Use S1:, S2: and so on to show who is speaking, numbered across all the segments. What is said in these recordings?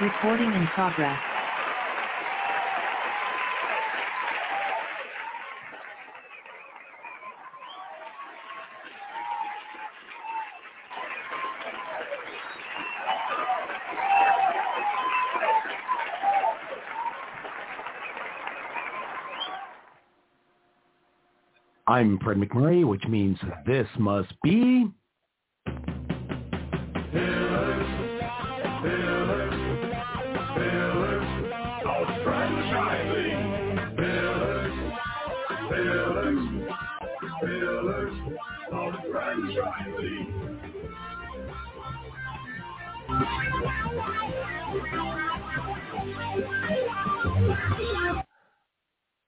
S1: Recording in progress.
S2: I'm Fred McMurray, which means this must be...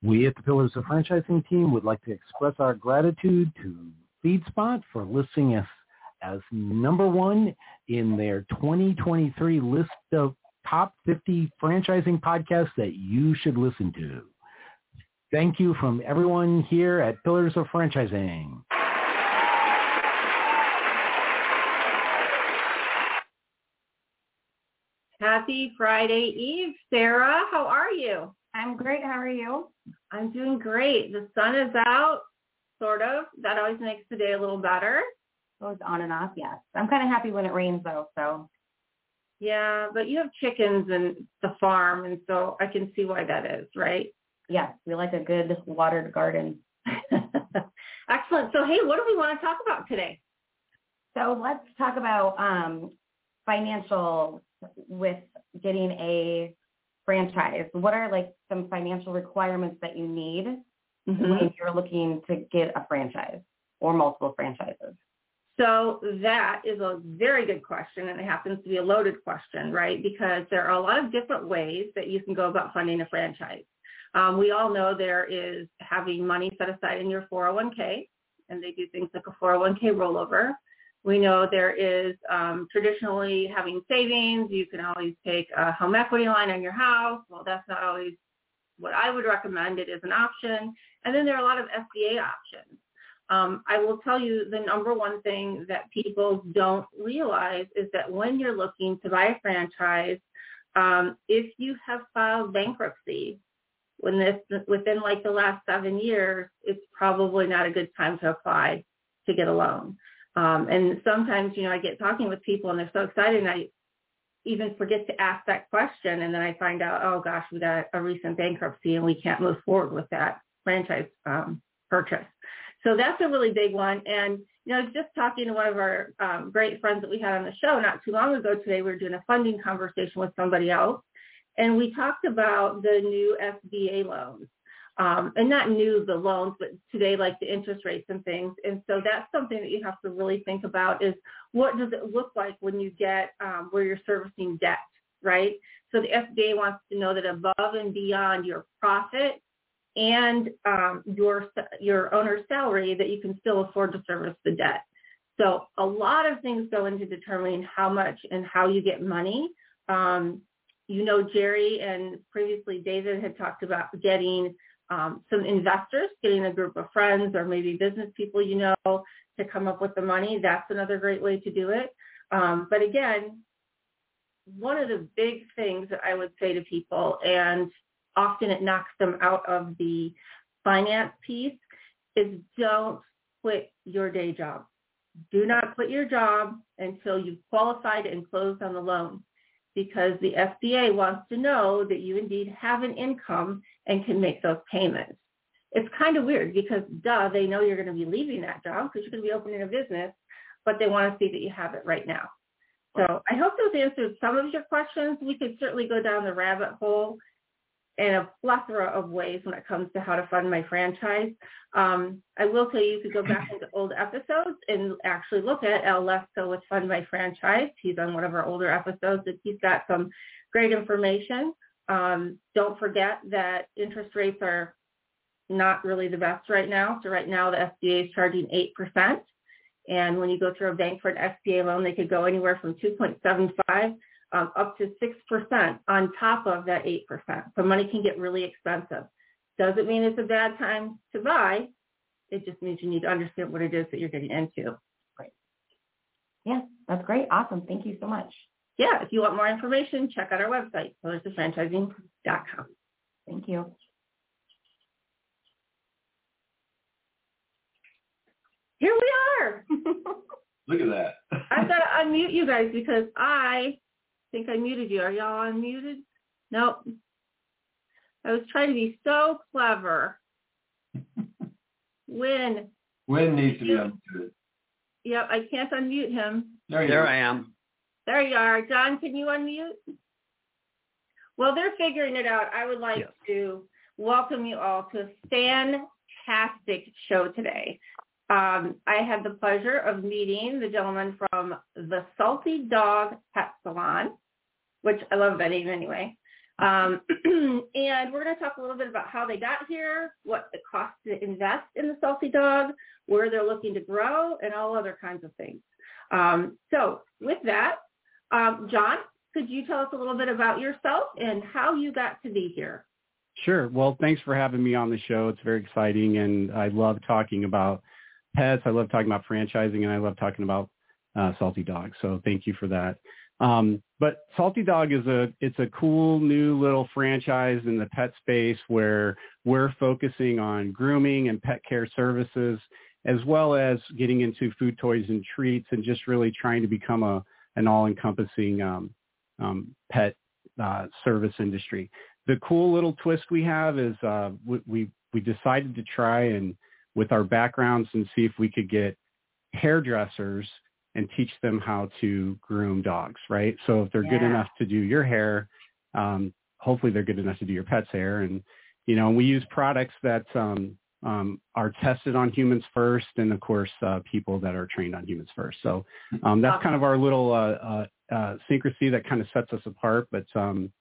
S2: We at the Pillars of Franchising team would like to express our gratitude to FeedSpot for listing us as number one in their 2023 list of top 50 franchising podcasts that you should listen to. Thank you from everyone here at Pillars of Franchising.
S3: Happy Friday Eve, Sarah. How are you?
S4: I'm great. How are you?
S3: I'm doing great. The sun is out, sort of. That always makes the day a little better.
S4: It Goes on and off, yes. I'm kind of happy when it rains though, so.
S3: Yeah, but you have chickens and the farm, and so I can see why that is, right?
S4: Yes, we like a good watered garden.
S3: Excellent. So, hey, what do we want to talk about today?
S4: So let's talk about um, financial with getting a franchise. What are like some financial requirements that you need mm-hmm. when you're looking to get a franchise or multiple franchises?
S3: So that is a very good question, and it happens to be a loaded question, right? Because there are a lot of different ways that you can go about funding a franchise. Um, we all know there is having money set aside in your 401k, and they do things like a 401k rollover. We know there is um, traditionally having savings. You can always take a home equity line on your house. Well, that's not always what I would recommend. It is an option. And then there are a lot of SBA options. Um, I will tell you the number one thing that people don't realize is that when you're looking to buy a franchise, um, if you have filed bankruptcy when this within like the last seven years, it's probably not a good time to apply to get a loan. Um, and sometimes, you know, I get talking with people and they're so excited and I even forget to ask that question. And then I find out, oh gosh, we got a recent bankruptcy and we can't move forward with that franchise um, purchase. So that's a really big one. And, you know, just talking to one of our um, great friends that we had on the show not too long ago today, we were doing a funding conversation with somebody else. And we talked about the new SBA loans um, and not new the loans, but today like the interest rates and things. And so that's something that you have to really think about is what does it look like when you get um, where you're servicing debt, right? So the SBA wants to know that above and beyond your profit and um, your your owner's salary that you can still afford to service the debt. So a lot of things go into determining how much and how you get money. Um, you know, Jerry and previously David had talked about getting um, some investors, getting a group of friends or maybe business people you know to come up with the money. That's another great way to do it. Um, but again, one of the big things that I would say to people, and often it knocks them out of the finance piece, is don't quit your day job. Do not quit your job until you've qualified and closed on the loan because the SBA wants to know that you indeed have an income and can make those payments. It's kind of weird because duh, they know you're going to be leaving that job because you're going to be opening a business, but they want to see that you have it right now. So I hope those answered some of your questions. We could certainly go down the rabbit hole in a plethora of ways when it comes to how to fund my franchise. Um, I will tell you, you could go back into old episodes and actually look at Al Lesko with Fund My Franchise. He's on one of our older episodes and he's got some great information. Um, don't forget that interest rates are not really the best right now. So right now the SBA is charging 8%. And when you go through a bank for an SBA loan, they could go anywhere from 2.75 um, up to 6% on top of that 8%. So money can get really expensive. Doesn't mean it's a bad time to buy. It just means you need to understand what it is that you're getting into.
S4: Right. Yeah, that's great. Awesome. Thank you so much.
S3: yeah, if you want more information, check out our website, pillarsofranchising.com.
S4: Thank you.
S3: Here we are.
S1: Look at that.
S3: I've got to unmute you guys because I think I muted you. Are y'all unmuted? Nope. I was trying to be so clever. Winn.
S1: Winn needs to be unmuted.
S3: Yep, I can't unmute him.
S1: There, you
S5: There. I am.
S3: There you are. John, can you unmute? Well, they're figuring it out. I would like
S2: Yes.
S3: to welcome you all to a fantastic show today. Um, I had the pleasure of meeting the gentleman from the Salty Dawg Pet Salon, which I love name anyway. Um, and we're going to talk a little bit about how they got here, what it costs to invest in the Salty Dawg, where they're looking to grow, and all other kinds of things. Um, so with that, um, John, could you tell us a little bit about yourself and how you got to be here?
S6: Sure. Well, thanks for having me on the show. It's very exciting, and I love talking about pets. I love talking about franchising, and I love talking about uh, Salty dogs. So thank you for that. Um, but Salty Dawg is a it's a cool new little franchise in the pet space where we're focusing on grooming and pet care services, as well as getting into food, toys, and treats, and just really trying to become a an all-encompassing um, um, pet uh, service industry. The cool little twist we have is uh, we, we we decided to try and with our backgrounds and see if we could get hairdressers and teach them how to groom dogs, right? So if they're good enough to do your hair, um, hopefully they're good enough to do your pet's hair. And you know, we use products that um, um, are tested on humans first, and of course, uh, people that are trained on humans first. So um, that's kind of our little uh, uh, uh, syncrasy that kind of sets us apart. But um,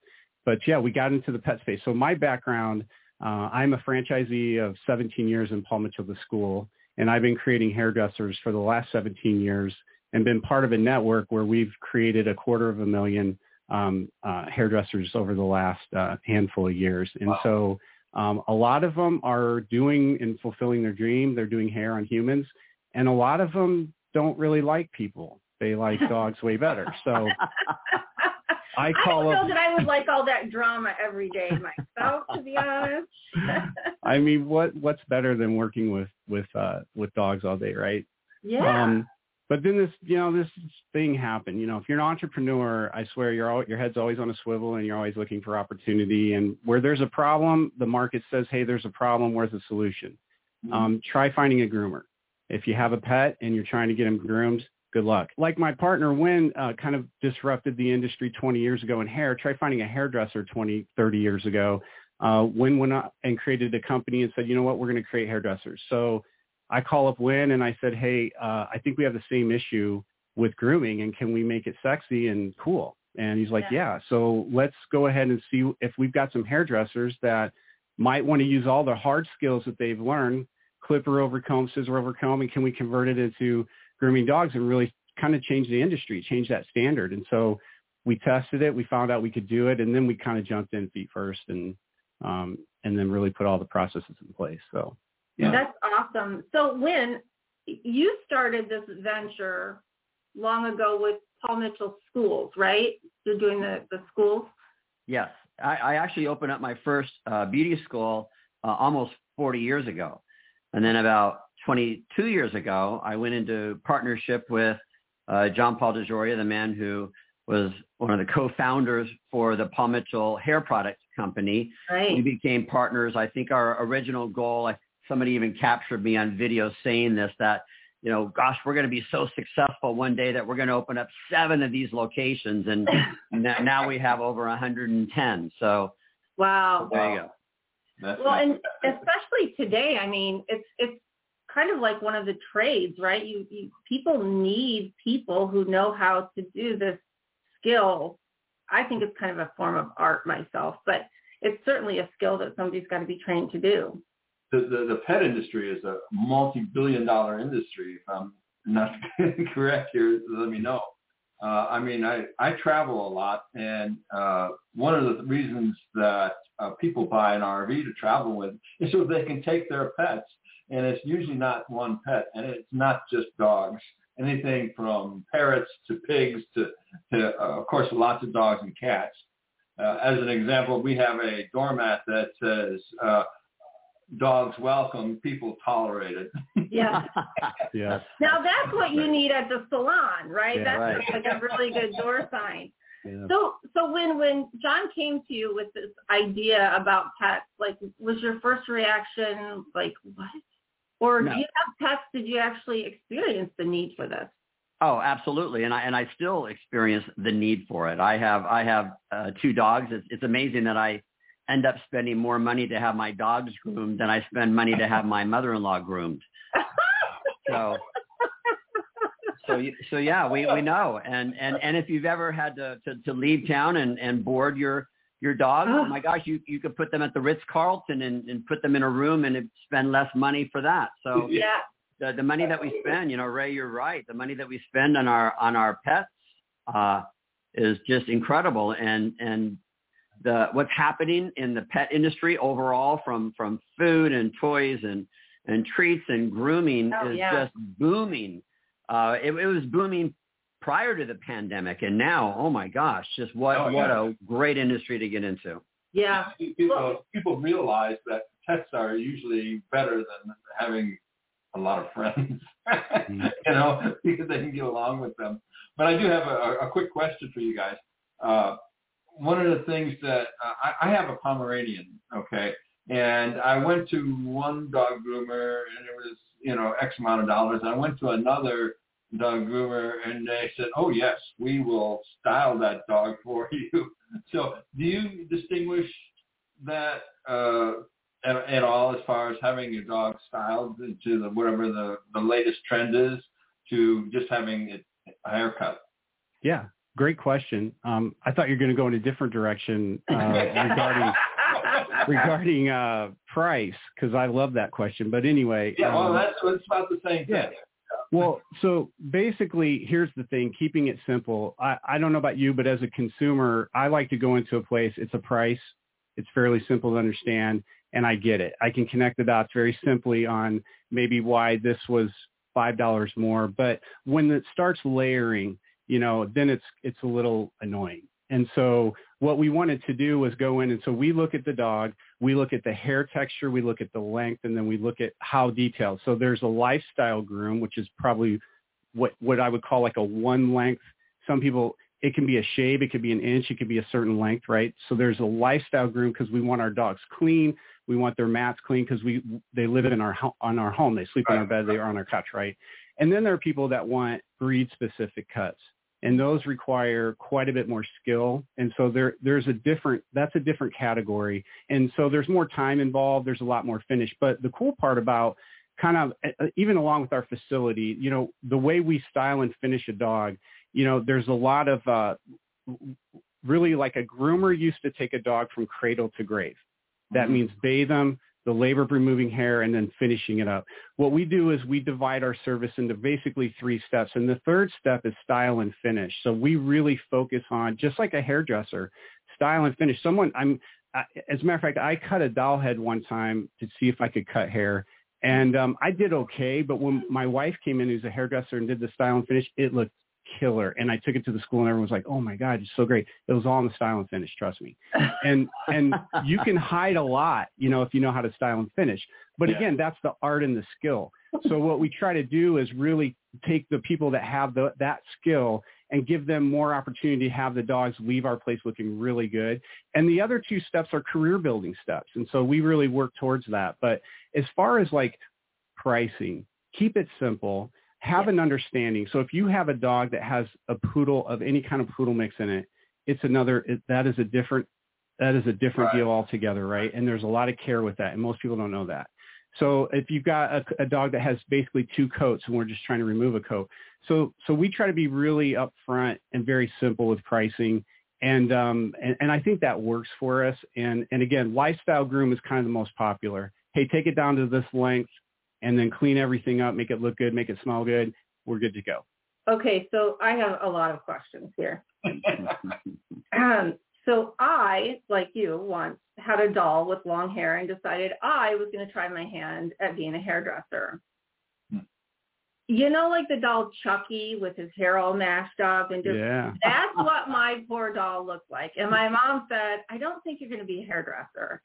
S6: but yeah, we got into the pet space. So my background, uh, I'm a franchisee of 17 years in Paul Mitchell the school, and I've been creating hairdressers for the last 17 years and been part of a network where we've created a quarter of a million um, uh, hairdressers over the last uh, handful of years. And
S1: Wow.
S6: so um, a lot of them are doing and fulfilling their dream. They're doing hair on humans, and a lot of them don't really like people. They like dogs way better. So I call I
S3: don't know
S6: up.
S3: that I would like all that drama every day myself, to be honest.
S6: I mean, what what's better than working with with uh, with dogs all day, right?
S3: yeah.
S6: Um, but then this, you know, this thing happened. You know, if you're an entrepreneur, I swear your al- your head's always on a swivel and you're always looking for opportunity. And where there's a problem, the market says, hey, there's a problem. Where's the solution? Um, try finding a groomer. If you have a pet and you're trying to get him groomed, good luck. Like my partner, Winn, uh, kind of disrupted the industry 20 years ago in hair. Try finding a hairdresser 20, 30 years ago. Uh, Winn went out and created a company and said, you know what, we're going to create hairdressers. So I call up Winn and I said, hey, uh, I think we have the same issue with grooming and can we make it sexy and cool? And he's like,
S3: Yeah.
S6: yeah. So let's go ahead and see if we've got some hairdressers that might want to use all the hard skills that they've learned, clipper over comb, scissor over comb, and can we convert it into grooming dogs and really kind of change the industry, change that standard? And so we tested it, we found out we could do it, and then we kind of jumped in feet first and um, and then really put all the processes in place. So
S1: Yeah.
S3: That's awesome. So when you started this venture long ago with Paul Mitchell Schools, right? You're doing the, the schools.
S5: Yes, I, I actually opened up my first uh, beauty school uh, almost 40 years ago, and then about 22 years ago, I went into partnership with uh, John Paul DeJoria, the man who was one of the co-founders for the Paul Mitchell Hair Products Company.
S3: Right.
S5: We became partners. I think our original goal, I, somebody even captured me on video saying this, that, you know, gosh, we're going to be so successful one day that we're going to open up seven of these locations. And now, now we have over 110. So
S3: Wow.
S5: there you go.
S1: That's
S3: Well,
S1: not-
S3: and especially today, I mean, it's it's kind of like one of the trades, right? You, you people need people who know how to do this skill. I think it's kind of a form of art myself, but it's certainly a skill that somebody's got to be trained to do.
S1: The, the, pet industry is a multi-billion dollar industry. If I'm not correct here, let me know. Uh, I mean, I, I travel a lot, and uh, one of the reasons that uh, people buy an RV to travel with is so they can take their pets, and it's usually not one pet, and it's not just dogs. Anything from parrots to pigs to, to uh, of course, lots of dogs and cats. Uh, as an example, we have a doormat that says, uh, dogs welcome, people tolerated.
S3: Yeah.
S6: Yeah.
S3: Now that's what you need at the salon, right?
S6: Yeah,
S3: that's
S5: right.
S3: like a really good door sign.
S6: yeah.
S3: So, so when when John came to you with this idea about pets, like, was your first reaction like what? Or
S5: No.
S3: do you have pets? Did you actually experience the need for this?
S5: Oh, absolutely, and I and I still experience the need for it. I have I have uh, two dogs. It's, it's amazing that I end up spending more money to have my dogs groomed than I spend money to have my mother-in-law groomed. So so so yeah, we we know. And and and if you've ever had to to, to leave town and and board your your dog, oh my gosh, you you could put them at the Ritz Carlton and and put them in a room and spend less money for that. So
S3: yeah.
S5: the, the money that we spend, you know, Ray, you're right. The money that we spend on our on our pets uh, is just incredible, and and the what's happening in the pet industry overall, from from food and toys and and treats and grooming,
S3: Oh,
S5: is
S3: yeah.
S5: just booming. Uh, it, it was booming prior to the pandemic, and now, oh my gosh, just what
S1: Oh,
S5: what
S1: yeah.
S5: a great industry to get into.
S3: Yeah.
S1: People, people realize that pets are usually better than having a lot of friends, you know, because they can get along with them. But I do have a, a quick question for you guys. Uh, one of the things that uh, I, I have a Pomeranian, okay, and I went to one dog groomer and it was, you know, X amount of dollars. I went to another dog groomer and they said, oh yes, we will style that dog for you. So do you distinguish that uh, at, at all as far as having your dog styled to the whatever the, the latest trend is to just having it, a haircut?
S6: Yeah. Great question. Um, I thought you were going to go in a different direction uh, regarding regarding uh, price because I love that question. But anyway,
S1: yeah, well,
S6: um,
S1: that's about the same thing.
S6: yeah. Well, so basically, here's the thing, keeping it simple. I, I don't know about you, but as a consumer, I like to go into a place, it's a price, it's fairly simple to understand, and I get it. I can connect the dots very simply on maybe why this was $5 more. But when it starts layering, you know, then it's it's a little annoying. And so what we wanted to do was go in and so we look at the dog, we look at the hair texture, we look at the length, and then we look at how detailed. So there's a lifestyle groom, which is probably what what I would call like a one length. Some people it can be a shave, it could be an inch, it could be a certain length, right? So there's a lifestyle groom because we want our dogs clean, we want their mats clean because we they live in our on our home, they sleep on our bed, they are on our couch, right? And then there are people that want breed specific cuts and those require quite a bit more skill. And so there, there's a different, that's a different category. And so there's more time involved. There's a lot more finish. But the cool part about kind of, even along with our facility, you know, the way we style and finish a dog, you know, there's a lot of, uh, really like a groomer used to take a dog from cradle to grave. That
S1: Mhm.
S6: means bathe them, the labor of removing hair, and then finishing it up. What we do is we divide our service into basically three steps. And the third step is style and finish. So we really focus on, just like a hairdresser, style and finish. Someone, I'm, I, as a matter of fact, I cut a doll head one time to see if I could cut hair. And um, I did okay, but when my wife came in, who's a hairdresser, and did the style and finish, it looked killer. And I took it to the school, and everyone was like, "Oh my god, it's so great!" It was all in the style and finish. Trust me. And and you can hide a lot, you know, if you know how to style and finish. But
S1: Yeah.
S6: again, that's the art and the skill. So what we try to do is really take the people that have the, that skill and give them more opportunity to have the dogs leave our place looking really good. And the other two steps are career building steps. And so we really work towards that. But as far as like pricing, keep it simple. Have an understanding. So if you have a dog that has a poodle of any kind of poodle mix in it, it's another, it, that is a different, that is a different
S1: Right.
S6: deal altogether, right? And there's a lot of care with that. And most people don't know that. So if you've got a, a dog that has basically two coats and we're just trying to remove a coat. So, so we try to be really upfront and very simple with pricing. And, um, and, and I think that works for us. And, and again, lifestyle groom is kind of the most popular. Hey, take it down to this length and then clean everything up, make it look good, make it smell good. We're good to go.
S3: Okay, so I have a lot of questions here. Um, so I, like you, once had a doll with long hair and decided I was going to try my hand at being a hairdresser. You know, like the doll Chucky with his hair all mashed up and just
S6: Yeah.
S3: that's what my poor doll looked like. And my mom said, I don't think you're going to be a hairdresser.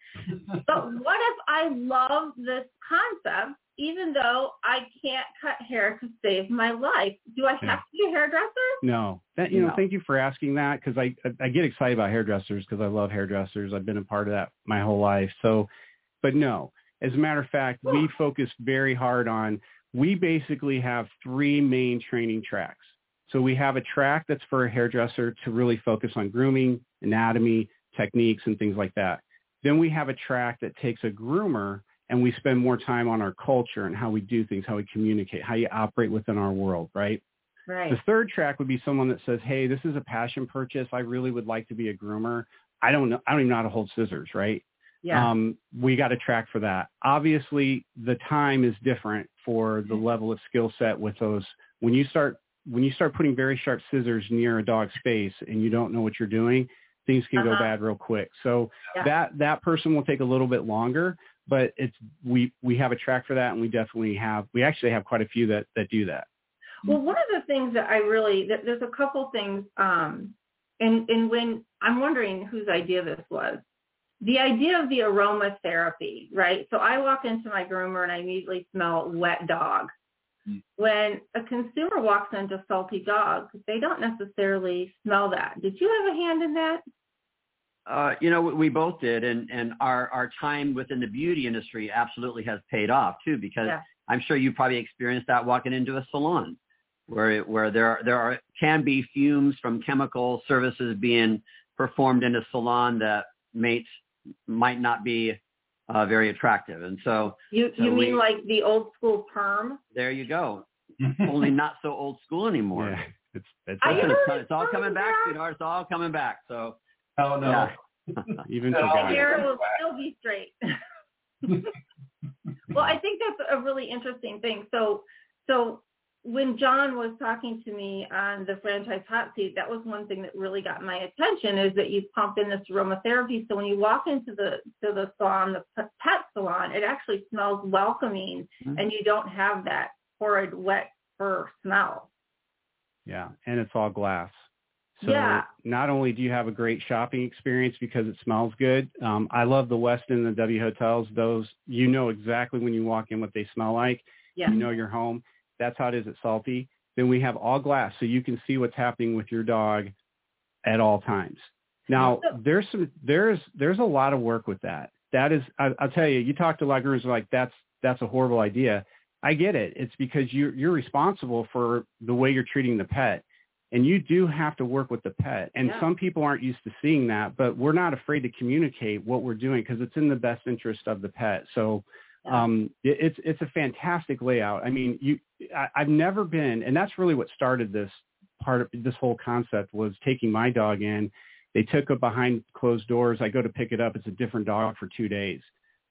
S3: But what if I love this concept, even though I can't cut hair to save my life? Do I have
S6: Yeah.
S3: to be a hairdresser?
S6: No, that, you know,
S5: No.
S6: thank you for asking that because I, I I get excited about hairdressers because I love hairdressers. I've been a part of that my whole life. So, but no, as a matter of fact, we focus very hard on. We basically have three main training tracks. So we have a track that's for a hairdresser to really focus on grooming, anatomy, techniques, and things like that. Then we have a track that takes a groomer and we spend more time on our culture and how we do things, how we communicate, how you operate within our world, right?
S3: Right.
S6: The third track would be someone that says, "Hey, this is a passion purchase. I really would like to be a groomer. I don't know. I don't even know how to hold scissors, right?
S3: Yeah.
S6: Um, we got a track for that. Obviously, the time is different for the level of skill set with those. When you start when you start putting very sharp scissors near a dog's face and you don't know what you're doing, things can go
S3: Uh-huh.
S6: bad real quick. So
S3: Yeah.
S6: that that person will take a little bit longer, but it's we we have a track for that, and we definitely have we actually have quite a few that that do that.
S3: Well, one of the things that I really, there's a couple things, um, and, and when, I'm wondering whose idea this was. The idea of the aromatherapy, right? So I walk into my groomer and I immediately smell wet dog.
S1: Mm.
S3: When a consumer walks into Salty Dawg, they don't necessarily smell that. Did you have a hand in that?
S5: Uh, you know, we both did, and and our our time within the beauty industry absolutely has paid off too, because
S3: Yeah.
S5: I'm sure you probably experienced that walking into a salon, where where there are, there are can be fumes from chemical services being performed in a salon that mates might not be uh, very attractive, and so
S3: You
S5: So
S3: you mean
S5: we-
S3: like the old school perm?
S5: there you go. Only not so old school anymore.
S6: Yeah, it's it's
S3: I
S5: Listen, it's, it's all coming
S3: coming
S5: back,
S3: back.
S5: sweetheart. It's all coming back. So
S1: Oh no.
S5: yeah.
S6: even for
S1: No.
S3: The
S6: guys.
S3: hair will still be straight. well, I think that's a really interesting thing. So, so when John was talking to me on the franchise hot seat, that was one thing that really got my attention is that you pump in this aromatherapy. So when you walk into the to the salon, the pet salon, it actually smells welcoming,
S5: Mhm.
S3: and you don't have that horrid wet fur smell.
S6: Yeah, and it's all glass. So
S3: Yeah.
S6: not only do you have a great shopping experience because it smells good, um, I love the Westin and the W hotels. Those you know exactly when you walk in what they smell like.
S3: Yeah.
S6: You know your home. That's how it is at Salty. Then we have all glass, so you can see what's happening with your dog at all times. Now there's some there's there's a lot of work with that. That is, I, I'll tell you, you talk to a lot of gurus like that's that's a horrible idea. I get it. It's because you're you're responsible for the way you're treating the pet, and you do have to work with the pet. And
S3: Yeah.
S6: some people aren't used to seeing that, but we're not afraid to communicate what we're doing because it's in the best interest of the pet. So
S3: Yeah.
S6: um, it, it's it's a fantastic layout. I mean, you I, I've never been, and that's really what started this part of this whole concept was taking my dog in. They took it behind closed doors. I go to pick it up. It's a different dog for two days.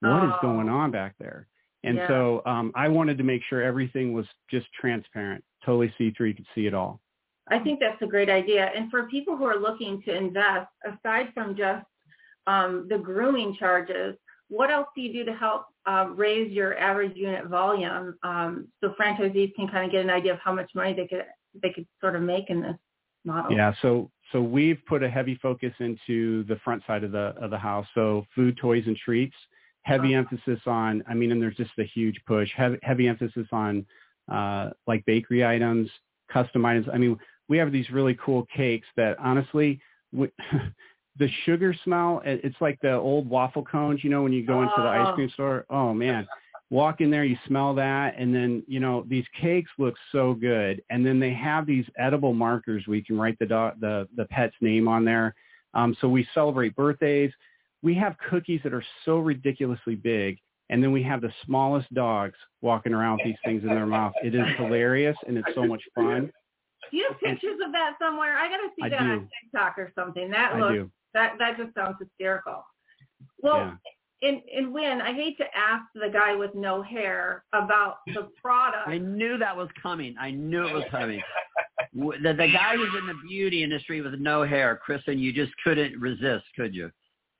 S6: What is
S3: Oh.
S6: going on back there? And
S3: Yeah.
S6: so um, I wanted to make sure everything was just transparent, totally see through. You could see it all.
S3: I think that's a great idea. And for people who are looking to invest, aside from just um, the grooming charges, what else do you do to help uh, raise your average unit volume um, so franchisees can kind of get an idea of how much money they could they could sort of make in this model?
S6: Yeah, so so we've put a heavy focus into the front side of the of the house. So food, toys, and treats. Heavy
S3: Uh-huh.
S6: emphasis on. I mean, and there's just a huge push. Heavy, heavy emphasis on uh, like bakery items, custom items. I mean, we have these really cool cakes that honestly, we, the sugar smell, it's like the old waffle cones. You know, when you go into the
S3: Oh.
S6: ice cream store. Oh man. Walk in there, you smell that, and then you know these cakes look so good. And then they have these edible markers where you can write the dog, the the pet's name on there. Um, so we celebrate birthdays. We have cookies that are so ridiculously big, and then we have the smallest dogs walking around with these things in their mouth. It is hilarious and it's so much fun.
S3: Do you have pictures of that somewhere? I got to see
S6: I
S3: that on
S6: do.
S3: TikTok or something. That
S6: I
S3: looks
S6: do.
S3: That that just sounds hysterical. Well,
S6: Yeah.
S3: and and Winn, I hate to ask the guy with no hair about the product.
S5: I knew that was coming. I knew it was coming. The, the guy who's in the beauty industry with no hair, Kristin, you just couldn't resist, could you?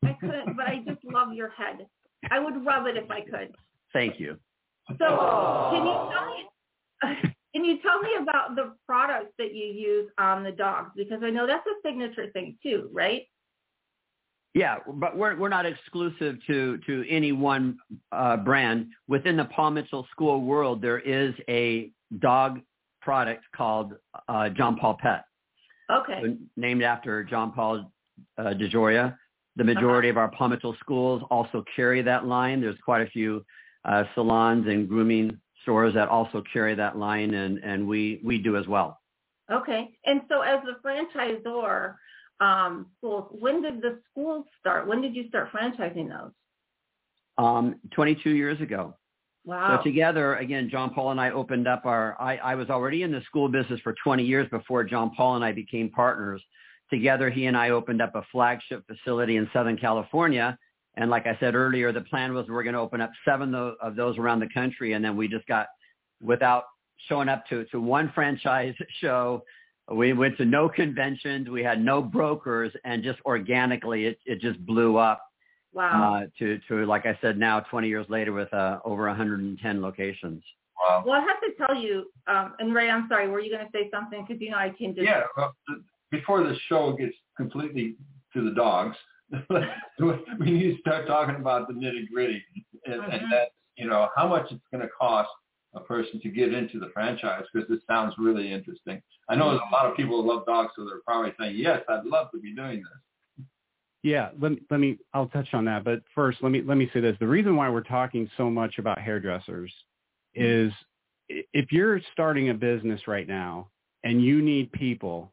S3: I couldn't, but I just love your head. I would rub it if I could.
S5: Thank you.
S3: So can you tell me? can you tell me about the products that you use on the dogs? Because I know that's a signature thing too, right?
S5: Yeah, but we're we're not exclusive to to any one uh, brand. Within the Paul Mitchell School world, there is a dog product called uh, John Paul Pet.
S3: Okay.
S5: Named after John Paul uh, DeJoria. The majority uh-huh. of our Paul Mitchell schools also carry that line. There's quite a few uh, salons and grooming stores that also carry that line, and and we we do as well.
S3: Okay. And so, as the franchisor, um, schools, when did the schools start? When did you start franchising those?
S5: Um, 22 years ago.
S3: Wow.
S5: So together, again, John Paul and I opened up our, I, I was already in the school business for 20 years before John Paul and I became partners. Together, he and I opened up a flagship facility in Southern California. And like I said earlier, the plan was we're going to open up seven of those around the country. And then we just got, without showing up to, to one franchise show, we went to no conventions. We had no brokers and just organically it, it just blew up.
S3: Wow.
S5: Uh, to, to, like I said, now 20 years later with uh, over 110 locations.
S1: Wow.
S3: Well, I have to tell you, um, and Ray, I'm sorry, were you going to say something? Because, you know, I came to...
S1: Yeah, well, before the show gets completely to the dogs, we need to start talking about the nitty gritty and, mm-hmm. and that, you know, how much it's going to cost a person to get into the franchise because it sounds really interesting. I know there's a lot of people who love dogs, so they're probably saying, yes, I'd love to be doing this.
S6: Yeah, let me, let me, I'll touch on that. But first, let me, let me say this. The reason why we're talking so much about hairdressers is if you're starting a business right now and you need people,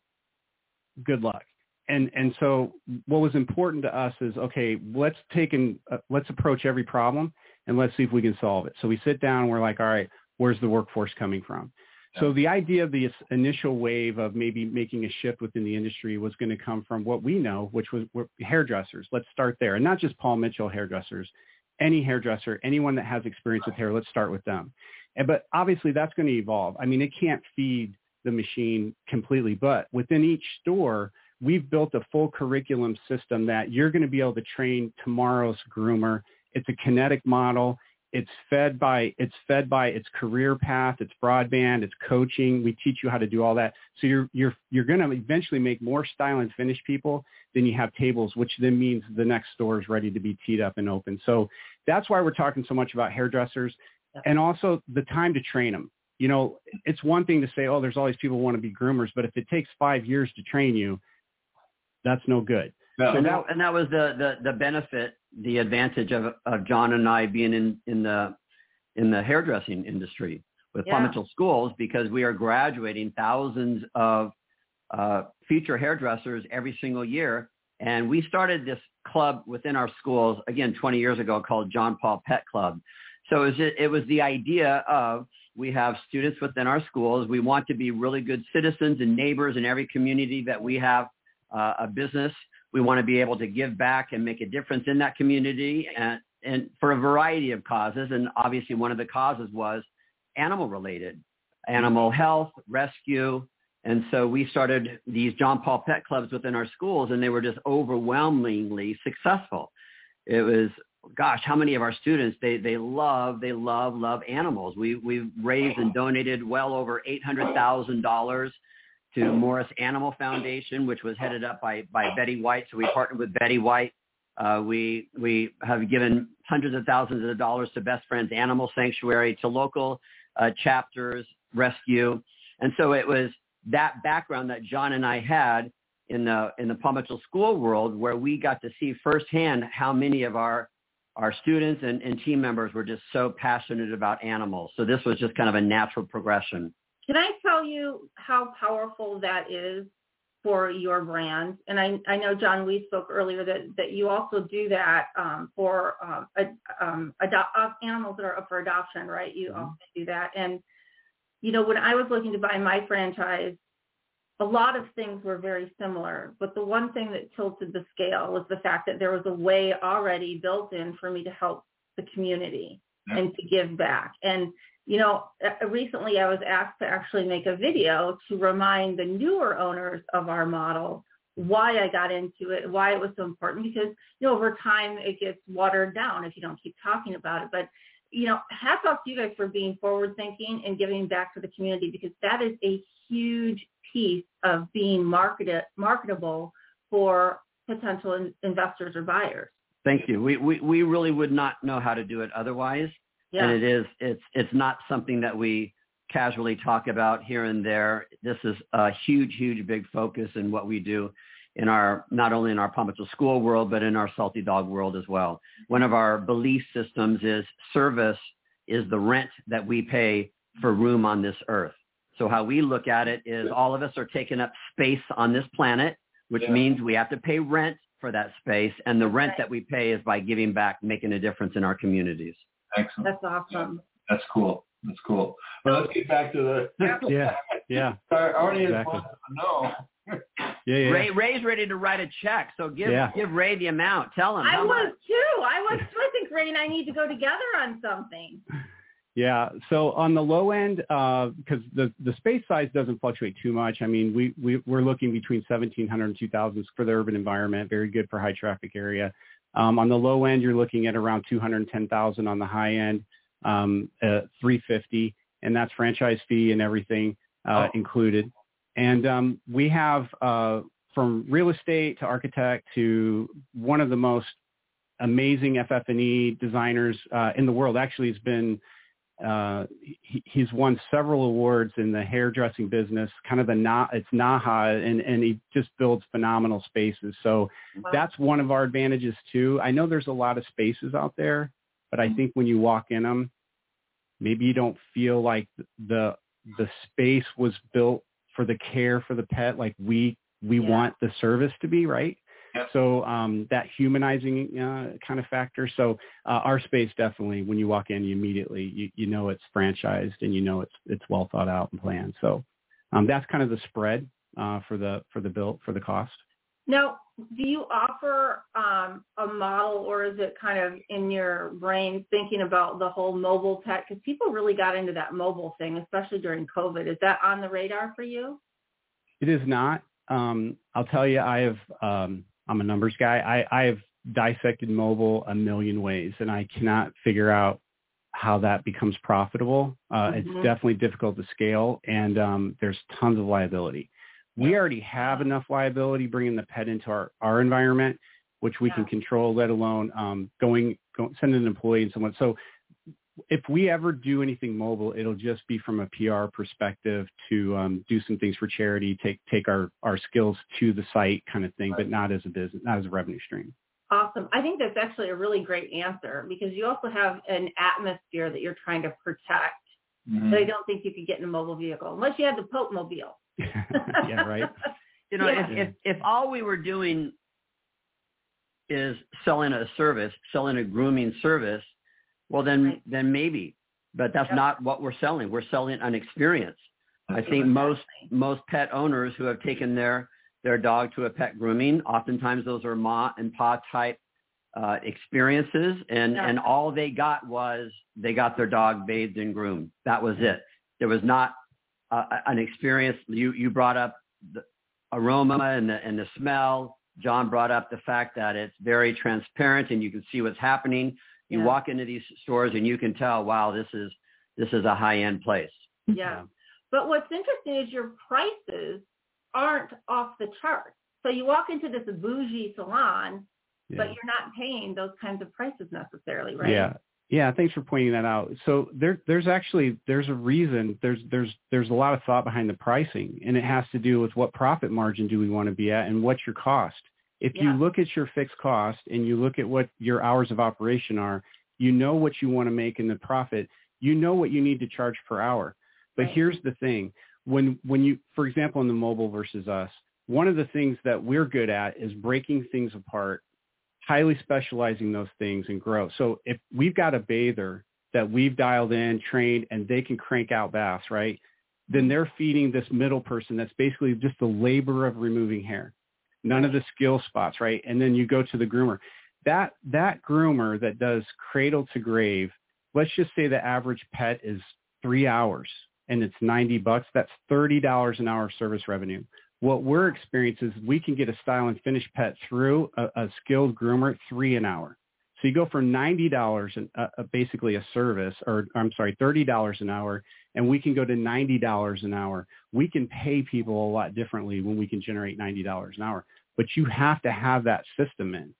S6: good luck. And, and so what was important to us is, okay, let's take and uh, let's approach every problem and let's see if we can solve it. So we sit down and we're like, all right, where's the workforce coming from? So the idea of the initial wave of maybe making a shift within the industry was going to come from what we know, which was hairdressers. Let's start there. And not just Paul Mitchell hairdressers, any hairdresser, anyone that has experience with hair, let's start with them. And, but obviously that's going to evolve. I mean, it can't feed the machine completely, but within each store, we've built a full curriculum system that you're going to be able to train tomorrow's groomer. It's a kinetic model. It's fed by it's fed by its career path, it's broadband, it's coaching. We teach you how to do all that. So you're you're you're going to eventually make more style and finish people than you have tables, which then means the next store is ready to be teed up and open. So that's why we're talking so much about hairdressers and also the time to train them. You know, it's one thing to say, oh, there's all these people who want to be groomers, but if it takes five years to train you, that's no good.
S5: No. So that, and that was the, the, the benefit, the advantage of, of John and I being in, in the in the hairdressing industry with yeah. Mitchell Schools because we are graduating thousands of uh, future hairdressers every single year. And we started this club within our schools, again, 20 years ago called John Paul Pet Club. So it was, it was the idea of we have students within our schools. We want to be really good citizens and neighbors in every community that we have uh, a business we want to be able to give back and make a difference in that community and, and for a variety of causes. And obviously one of the causes was animal related, animal health, rescue. And so we started these John Paul Pet Clubs within our schools and they were just overwhelmingly successful. It was, gosh, how many of our students, they, they love, they love, love animals. We, we've raised and donated well over $800,000 to Morris Animal Foundation, which was headed up by, by Betty White. So we partnered with Betty White. Uh, we, we have given hundreds of thousands of dollars to Best Friends Animal Sanctuary, to local uh, chapters, rescue. And so it was that background that John and I had in the, in the Mitchell school world where we got to see firsthand how many of our, our students and, and team members were just so passionate about animals. So this was just kind of a natural progression.
S3: Can I tell you how powerful that is for your brand? And I, I know, John, we spoke earlier that, that you also do that um, for um, um, ado- animals that are up for adoption, right? You mm-hmm. also do that. And, you know, when I was looking to buy my franchise, a lot of things were very similar, but the one thing that tilted the scale was the fact that there was a way already built in for me to help the community yeah. and to give back. And you know, uh, recently I was asked to actually make a video to remind the newer owners of our model why I got into it, why it was so important because, you know, over time it gets watered down if you don't keep talking about it. But you know, hats off to you guys for being forward thinking and giving back to the community because that is a huge piece of being marketed marketable for potential in, investors or buyers.
S5: Thank you. We, we we really would not know how to do it otherwise.
S3: Yeah.
S5: And it is it's it's not something that we casually talk about here and there. This is a huge, huge, big focus in what we do in our not only in our Paw Patrol school world, but in our Salty Dawg world as well. One of our belief systems is service is the rent that we pay for room on this earth. So how we look at it is all of us are taking up space on this planet, which
S1: Yeah.
S5: means we have to pay rent for that space. And the rent
S3: Right.
S5: that we pay is by giving back, making a difference in our communities.
S1: Excellent.
S3: That's awesome.
S1: That's cool. That's cool. Well, let's get back to the.
S6: Yeah, yeah,
S1: Our audience
S6: Exactly.
S1: wants to know.
S6: yeah, yeah.
S5: Ray, Ray's ready to write a check. So give,
S6: Yeah.
S5: give Ray the amount. Tell him.
S3: I was
S5: much.
S3: too. I was too. I think Ray and I need to go together on something.
S6: Yeah. So on the low end, uh, because the the space size doesn't fluctuate too much. I mean, we we we're looking between 1,700 and 2,000 for the urban environment. Very good for high traffic area. Um, on the low end, you're looking at around 210,000. On the high end, um, uh, 350, and that's franchise fee and everything uh,
S1: Oh.
S6: included. And um, we have uh, from real estate to architect to one of the most amazing FF&E designers uh, in the world. Actually, has been uh, he, he's won several awards in the hairdressing business, kind of the na, it's NAHA, and, and he just builds phenomenal spaces. So
S3: Wow.
S6: that's one of our advantages too. I know there's a lot of spaces out there, but I think when you walk in them, maybe you don't feel like the the space was built for the care for the pet like we we
S3: Yeah.
S6: want the service to be, right? So um, that humanizing uh, kind of factor. So uh, our space definitely, when you walk in, you immediately you, you know it's franchised and you know it's it's well thought out and planned. So um, that's kind of the spread uh, for the for the bill for the cost.
S3: Now, do you offer um, a model or is it kind of in your brain thinking about the whole mobile tech? Because people really got into that mobile thing, especially during COVID. Is that on the radar for you?
S6: It is not. Um, I'll tell you, I have. Um, I'm a numbers guy. I, I have dissected mobile a million ways, and I cannot figure out how that becomes profitable. Uh,
S3: Mhm.
S6: It's definitely difficult to scale, and um, there's tons of liability. We already have enough liability bringing the pet into our, our environment, which we can control, let alone um, going, go, sending an employee and someone. So if we ever do anything mobile, it'll just be from a PR perspective to um, do some things for charity, take take our our skills to the site, kind of thing, but not as a business, not as a revenue stream.
S3: Awesome. I think that's actually a really great answer because you also have an atmosphere that you're trying to protect
S1: Mhm.
S3: that I don't think you could get in a mobile vehicle unless you had the Pope mobile.
S6: yeah, right.
S5: You know,
S3: Yeah.
S5: if, if if all we were doing is selling a service, selling a grooming service, well then
S3: Right.
S5: then maybe. But that's
S3: Yep.
S5: not what we're selling. We're selling an experience. I think most most pet owners who have taken their their dog to a pet grooming, oftentimes those are ma and pa type uh, experiences, and
S3: Yeah.
S5: and all they got was they got their dog bathed and groomed. That was it. There was not uh, an experience. You you brought up the aroma and the and the smell. John brought up the fact that it's very transparent and you can see what's happening. You
S3: Yeah.
S5: walk into these stores and you can tell, wow, this is this is a high end place.
S3: Yeah. But what's interesting is your prices aren't off the charts. So you walk into this bougie salon,
S6: Yeah.
S3: but you're not paying those kinds of prices necessarily, right?
S6: Yeah. Yeah, thanks for pointing that out. So there there's actually there's a reason there's there's there's a lot of thought behind the pricing and it has to do with what profit margin do we want to be at and what's your cost. If you look at your fixed cost and you look at what your hours of operation are, you know what you want to make in the profit. You know what you need to charge per hour. But
S3: Right.
S6: here's the thing. When when you for example in the mobile versus us, one of the things that we're good at is breaking things apart highly specializing those things and grow. So if we've got a bather that we've dialed in, trained, and they can crank out baths, right? Then they're feeding this middle person that's basically just the labor of removing hair, none of the skill spots, right? And then you go to the groomer. That that groomer that does cradle to grave, let's just say the average pet is three hours and it's 90 bucks. That's $30 an hour service revenue what we're experiencing is we can get a style and finish pet through a, a skilled groomer three an hour. So you go for ninety dollars, and uh, basically a service, or I'm sorry, thirty dollars an hour, and we can go to ninety dollars an hour. We can pay people a lot differently when we can generate ninety dollars an hour. But you have to have that system in,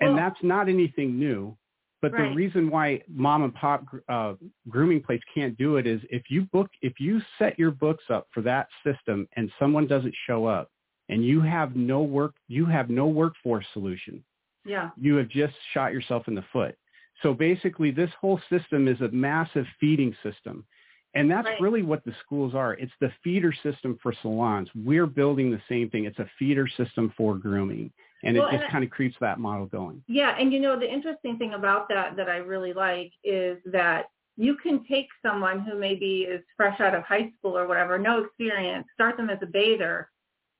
S6: and
S3: Well-
S6: that's not anything new. But
S3: Right.
S6: the reason why mom and pop uh, grooming place can't do it is if you book, if you set your books up for that system and someone doesn't show up, and you have no work, you have no workforce solution
S3: Yeah.
S6: you have just shot yourself in the foot. So basically, this whole system is a massive feeding system. And that's
S3: Right.
S6: really what the schools are. It's the feeder system for salons. We're building the same thing. It's a feeder system for grooming. And
S3: Well,
S6: it
S3: and
S6: just
S3: I-
S6: kind of creeps that model going.
S3: Yeah, and you know the interesting thing about that that I really like is that you can take someone who maybe is fresh out of high school or whatever, no experience, start them as a bather,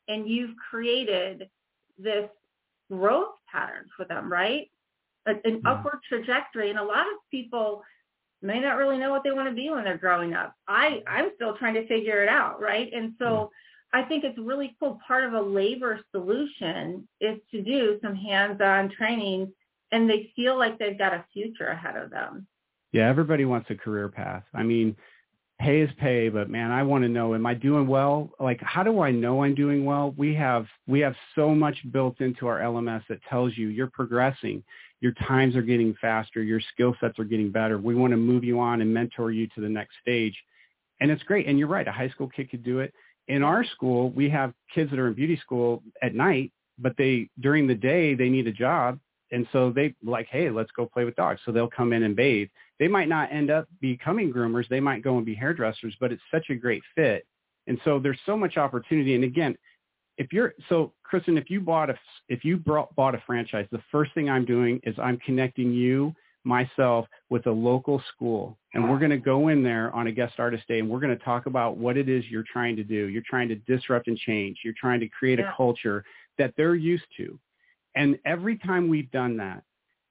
S3: and you've created this growth pattern for them, right? An
S6: Yeah.
S3: upward trajectory, and a lot of people may not really know what they want to be when they're growing up. I I'm still trying to figure it out, right? And so mm-hmm. I think it's really cool. Part of a labor solution is to do some hands-on training and they feel like they've got a future ahead of them.
S6: Yeah, everybody wants a career path. I mean, pay is pay, but man, I want to know, am I doing well? Like, how do I know I'm doing well? We have, we have so much built into our LMS that tells you you're progressing. Your times are getting faster. Your skill sets are getting better. We want to move you on and mentor you to the next stage. And it's great. And you're right. A high school kid could do it. In our school, we have kids that are in beauty school at night, but they, during the day, they need a job. And so they like, hey, let's go play with dogs. So they'll come in and bathe they might not end up becoming groomers. They might go and be hairdressers, but it's such a great fit. And so there's so much opportunity. And again, if you're so Kristin, if you bought a if you brought, bought a franchise, the first thing I'm doing is I'm connecting you myself with a local school and we're going to go in there on a guest artist day and we're going to talk about what it is you're trying to do. You're trying to disrupt and change. You're trying to create
S3: Yeah.
S6: a culture that they're used to. And every time we've done that,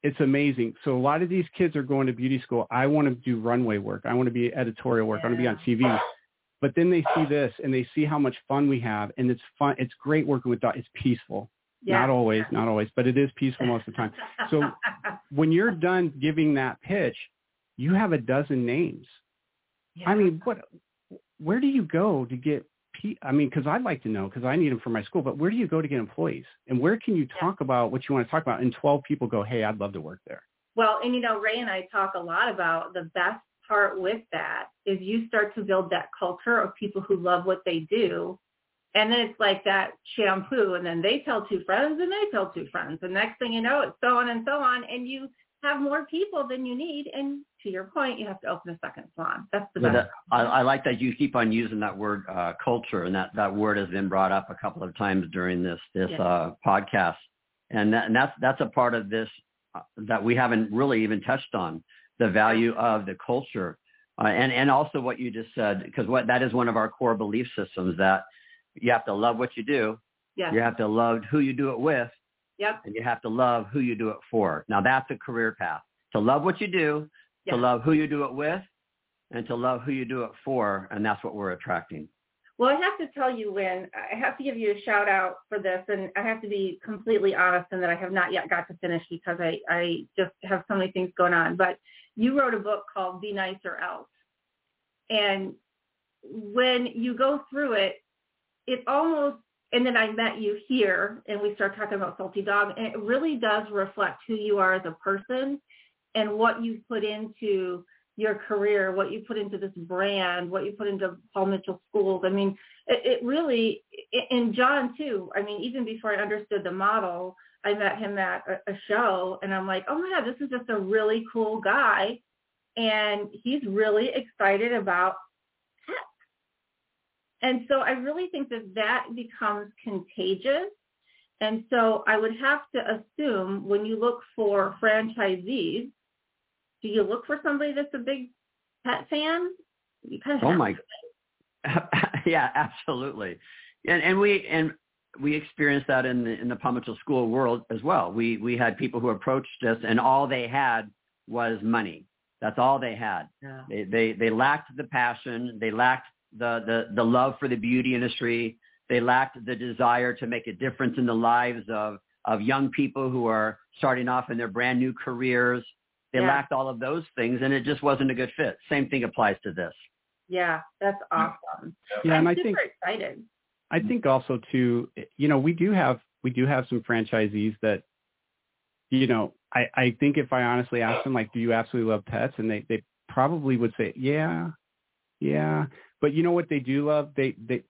S6: it's amazing. So a lot of these kids are going to beauty school. I want to do runway work. I want to be editorial work. I want to be on TV. But then they see this and they see how much fun we have, and it's fun. It's great working with dogs. It's peaceful.
S3: Yeah.
S6: Not always, not always, but it is peaceful most of the time. So when you're done giving that pitch, you have a dozen names. Yeah. I mean, what? Where do you go to get? pe- I mean, because I'd like to know because I need them for my school. But where do you go to get employees? And where can you talk about what you want to talk about? And twelve people go, "Hey, I'd love to work there."
S3: Well, and you know, Ray and I talk a lot about the best part with that is you start to build that culture of people who love what they do. And then it's like that shampoo and then they tell two friends and they tell two friends. And next thing you know, it's so on and so on. And you have more people than you need. And to your point, you have to open a second salon. That's the best.
S5: that, I, I like that you keep on using that word uh, culture, and that, that word has been brought up a couple of times during this this
S3: Yeah.
S5: uh, podcast, and that, and that's that's a part of this uh, that we haven't really even touched on the value of the culture, uh, and and also what you just said because what that is one of our core belief systems that you have to love what you do, you have to love who you do it with,
S3: Yep.
S5: and you have to love who you do it for. Now that's a career path. To love what you do,
S3: Yeah.
S5: to love who you do it with, and to love who you do it for, and that's what we're attracting.
S3: Well, I have to tell you, Winn, I have to give you a shout out for this, and I have to be completely honest in that I have not yet got to finish because I, I just have so many things going on. But you wrote a book called Be Nice or Else. And when you go through it, it almost, and then I met you here and we start talking about Salty Dawg, and it really does reflect who you are as a person and what you put into your career, what you put into this brand, what you put into Paul Mitchell Schools. I mean, it, it really, and John too. I mean, even before I understood the model, I met him at a, a show and I'm like, oh my God, this is just a really cool guy. And he's really excited about tech. And so I really think that that becomes contagious. And so I would have to assume when you look for franchisees, do you look for somebody that's a big pet fan? You kind of
S5: Oh my, yeah, absolutely, and and we and we experienced that in the in the Paul Mitchell School world as well. We we had people who approached us, and all they had was money. That's all they had.
S3: Yeah.
S5: They they they lacked the passion. They lacked the the the love for the beauty industry. They lacked the desire to make a difference in the lives of of young people who are starting off in their brand new careers. They
S3: Yeah.
S5: lacked all of those things, and it just wasn't a good fit. Same thing applies to this.
S3: Yeah, that's hmm. awesome.
S6: Yeah,
S3: I'm
S6: and I
S3: super
S6: think
S3: excited.
S6: I think also too, you know, we do have we do have some franchisees that, you know, I I think if I honestly asked them like, do you absolutely love pets, and they they probably would say, yeah, yeah, but you know what they do love? They they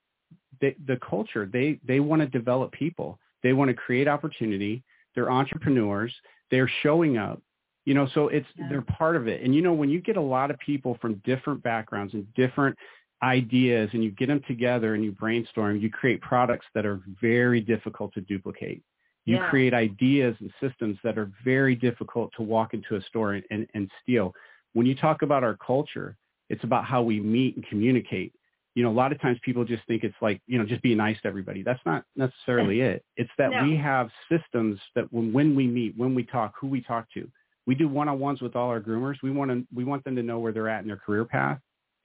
S6: they the culture. They they want to develop people. They want to create opportunity. They're entrepreneurs. They're showing up. You know, so it's
S3: Yeah.
S6: they're part of it. And you know, when you get a lot of people from different backgrounds and different ideas and you get them together and you brainstorm, you create products that are very difficult to duplicate. You
S3: Yeah.
S6: create ideas and systems that are very difficult to walk into a store and, and, and steal. When you talk about our culture, it's about how we meet and communicate. You know, a lot of times people just think it's like, you know, just be nice to everybody. That's not necessarily it. It's that
S3: No.
S6: we have systems that when, when we meet, when we talk, who we talk to. We do one-on-ones with all our groomers. We want to we want them to know where they're at in their career path,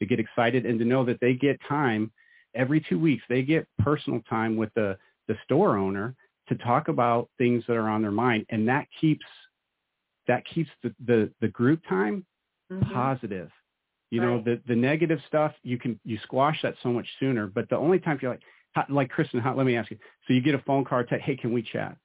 S6: to get excited and to know that they get time every two weeks. They get personal time with the the store owner to talk about things that are on their mind, and that keeps that keeps the the, the group time
S3: Mhm.
S6: positive. You know, the the negative stuff you can you squash that so much sooner. But the only time you're like, how, like Kristin, how, let me ask you. So you get a phone call, text, hey, can we chat?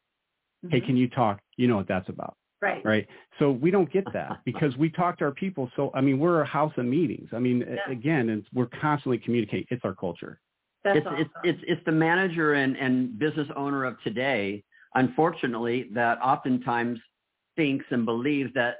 S6: Hey,
S3: Mhm.
S6: can you talk? You know what that's about,
S3: Right.
S6: right? So we don't get that because we talk to our people. So I mean, we're a house of meetings. I mean,
S3: Yeah.
S6: again, it's, we're constantly communicating. It's our culture.
S3: That's
S5: it's,
S3: awesome.
S5: it's it's it's the manager and, and business owner of today, unfortunately, that oftentimes thinks and believes that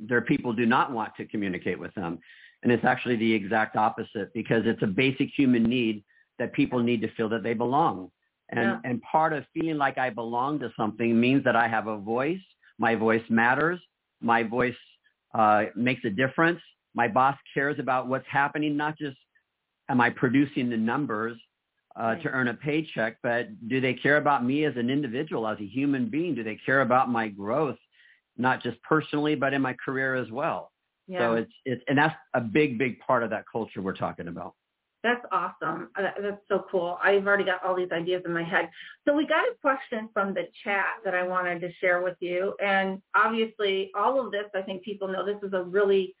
S5: their people do not want to communicate with them. And it's actually the exact opposite because it's a basic human need that people need to feel that they belong. And
S3: Yeah.
S5: and part of feeling like I belong to something means that I have a voice. My voice matters. My voice uh, makes a difference. My boss cares about what's happening, not just am I producing the numbers uh,
S3: Right.
S5: to earn a paycheck, but do they care about me as an individual, as a human being? Do they care about my growth, not just personally, but in my career as well?
S3: yeah.
S5: So it's it's and that's a big big part of that culture we're talking about.
S3: That's awesome. Uh, That's so cool. I've already got all these ideas in my head. So we got a question from the chat that I wanted to share with you. And obviously all of this, I think people know this is a really,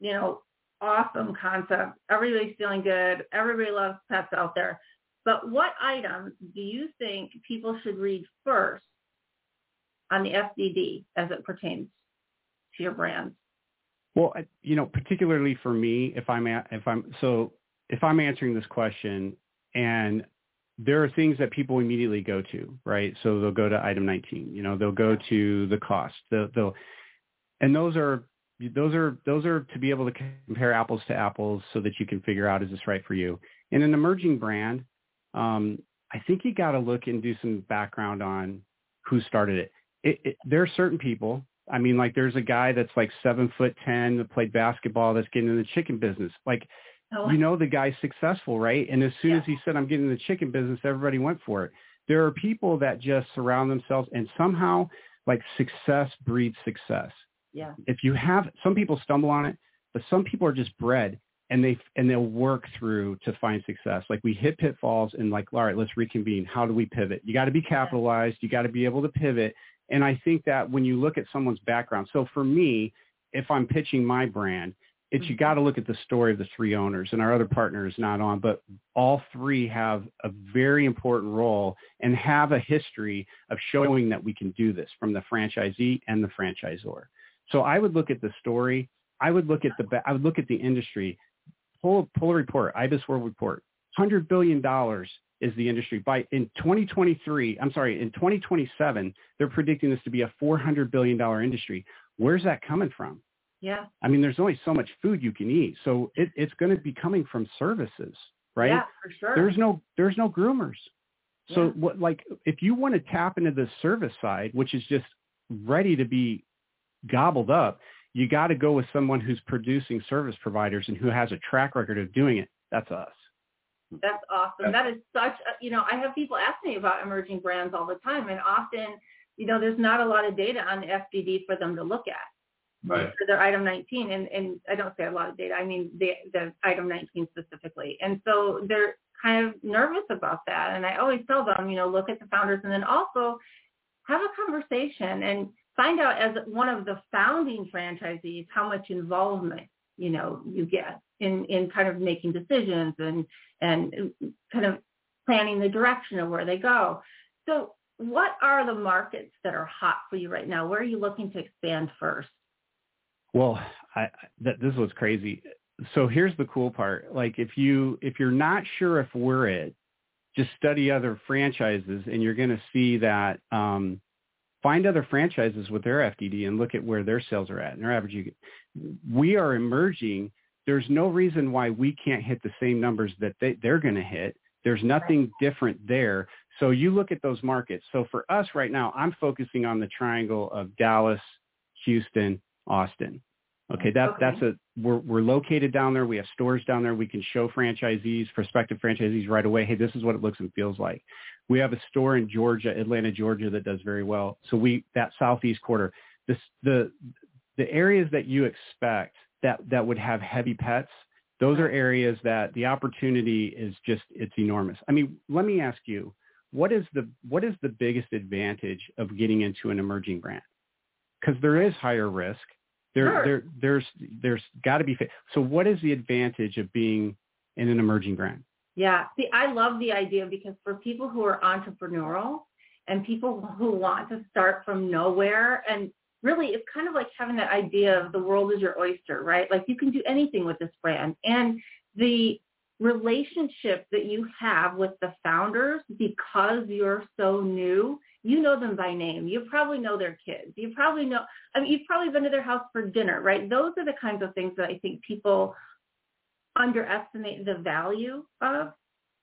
S3: you know, awesome concept. Everybody's feeling good. Everybody loves pets out there. But what items do you think people should read first on the FDD as it pertains to your brand?
S6: Well, you know, particularly for me, if I'm at, if I'm so if I'm answering this question and there are things that people immediately go to, right? So they'll go to item 19. You know, they'll go to the cost. They'll, they'll and those are those are those are to be able to compare apples to apples so that you can figure out is this right for you. In an emerging brand, um, I think you got to look and do some background on who started it. It, it. There are certain people. I mean, like there's a guy that's like seven foot ten that played basketball that's getting in the chicken business. Like
S3: Oh,
S6: you know the guy's successful, right? And as soon
S3: Yeah.
S6: as he said, "I'm getting in the chicken business," everybody went for it. There are people that just surround themselves, and somehow, like success breeds success.
S3: yeah.
S6: If you have, some people stumble on it, but some people are just bred, and they and they'll work through to find success. Like we hit pitfalls, and like, all right, let's reconvene. How do we pivot? You got to be capitalized. You got to be able to pivot. And I think that when you look at someone's background, so for me, if I'm pitching my brand, it's you
S3: Mhm.
S6: got to look at the story of the three owners and our other partner is not on, but all three have a very important role and have a history of showing that we can do this from the franchisee and the franchisor. So I would look at the story. I would look at the, I would look at the industry, pull, pull a report, IBISWorld Report, $100 billion is the industry. By in 2023, I'm sorry, in 2027, they're predicting this to be a $400 billion industry. Where's that coming from?
S3: Yeah.
S6: I mean, there's only so much food you can eat, so it, it's going to be coming from services, right?
S3: Yeah, for sure.
S6: There's no there's no groomers. So
S3: Yeah.
S6: what like if you want to tap into the service side, which is just ready to be gobbled up, you got to go with someone who's producing service providers and who has a track record of doing it. That's us.
S3: That's awesome. That is such a, you know, I have people ask me about emerging brands all the time and often, you know, there's not a lot of data on the FDD for them to look at.
S1: Right.
S3: For their item 19 and, and I don't say a lot of data, I mean the, the item 19 specifically. And so they're kind of nervous about that. And I always tell them, you know, look at the founders and then also have a conversation and find out as one of the founding franchisees how much involvement you know you get in in kind of making decisions and and kind of planning the direction of where they go. So what are the markets that are hot for you right now? Where are you looking to expand first?
S6: Well, I, that, this was crazy. So here's the cool part. Like if you if you're not sure if we're it, just study other franchises and you're going to see that um, find other franchises with their FDD and look at where their sales are at and their average. We are emerging. There's no reason why we can't hit the same numbers that they, they're going to hit. There's nothing different there. So you look at those markets. So for us right now, I'm focusing on the triangle of Dallas, Houston, Austin. Okay, that okay. that's a we're we're located down there. We have stores down there. We can show franchisees, prospective franchisees right away. Hey, this is what it looks and feels like. We have a store in Georgia, Atlanta, Georgia, that does very well. So we that southeast quarter, this the the areas that you expect that that would have heavy pets. Those are areas that the opportunity is just it's enormous. I mean, let me ask you, what is the what is the biggest advantage of getting into an emerging brand? Because there is higher risk there, sure. there, there's, there's got to be. So, what is the advantage of being in an emerging brand?
S3: Yeah, see, I love the idea because for people who are entrepreneurial and people who want to start from nowhere, and really, it's kind of like having that idea of the world is your oyster, right? Like you can do anything with this brand, and the relationship that you have with the founders because you're so new you know them by name. You probably know their kids. You probably know, I mean, you've probably been to their house for dinner, right? Those are the kinds of things that I think people underestimate the value of.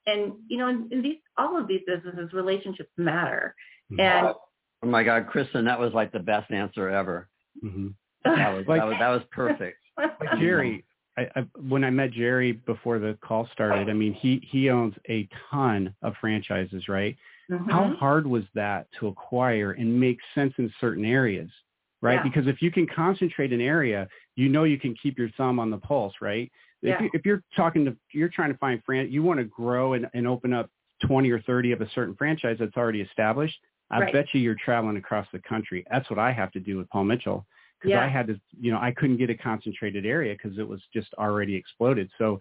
S3: And, you know, in, in these, all of these businesses, relationships matter. Mm-hmm. And
S5: oh my God, Kristin, that was like the best answer ever. Mm-hmm. That, was, like, that was, that was perfect.
S6: Jerry, I, I, when I met Jerry before the call started, I mean, he, he owns a ton of franchises, right? Mm-hmm. How hard was that to acquire and make sense in certain areas, right? Yeah. Because if you can concentrate an area, you know you can keep your thumb on the pulse, right? Yeah. If, you, if you're talking to, you're trying to find fran, you want to grow and, and open up 20 or 30 of a certain franchise that's already established. I right. bet you you're traveling across the country. That's what I have to do with Paul Mitchell because yeah. I had to, you know, I couldn't get a concentrated area because it was just already exploded. So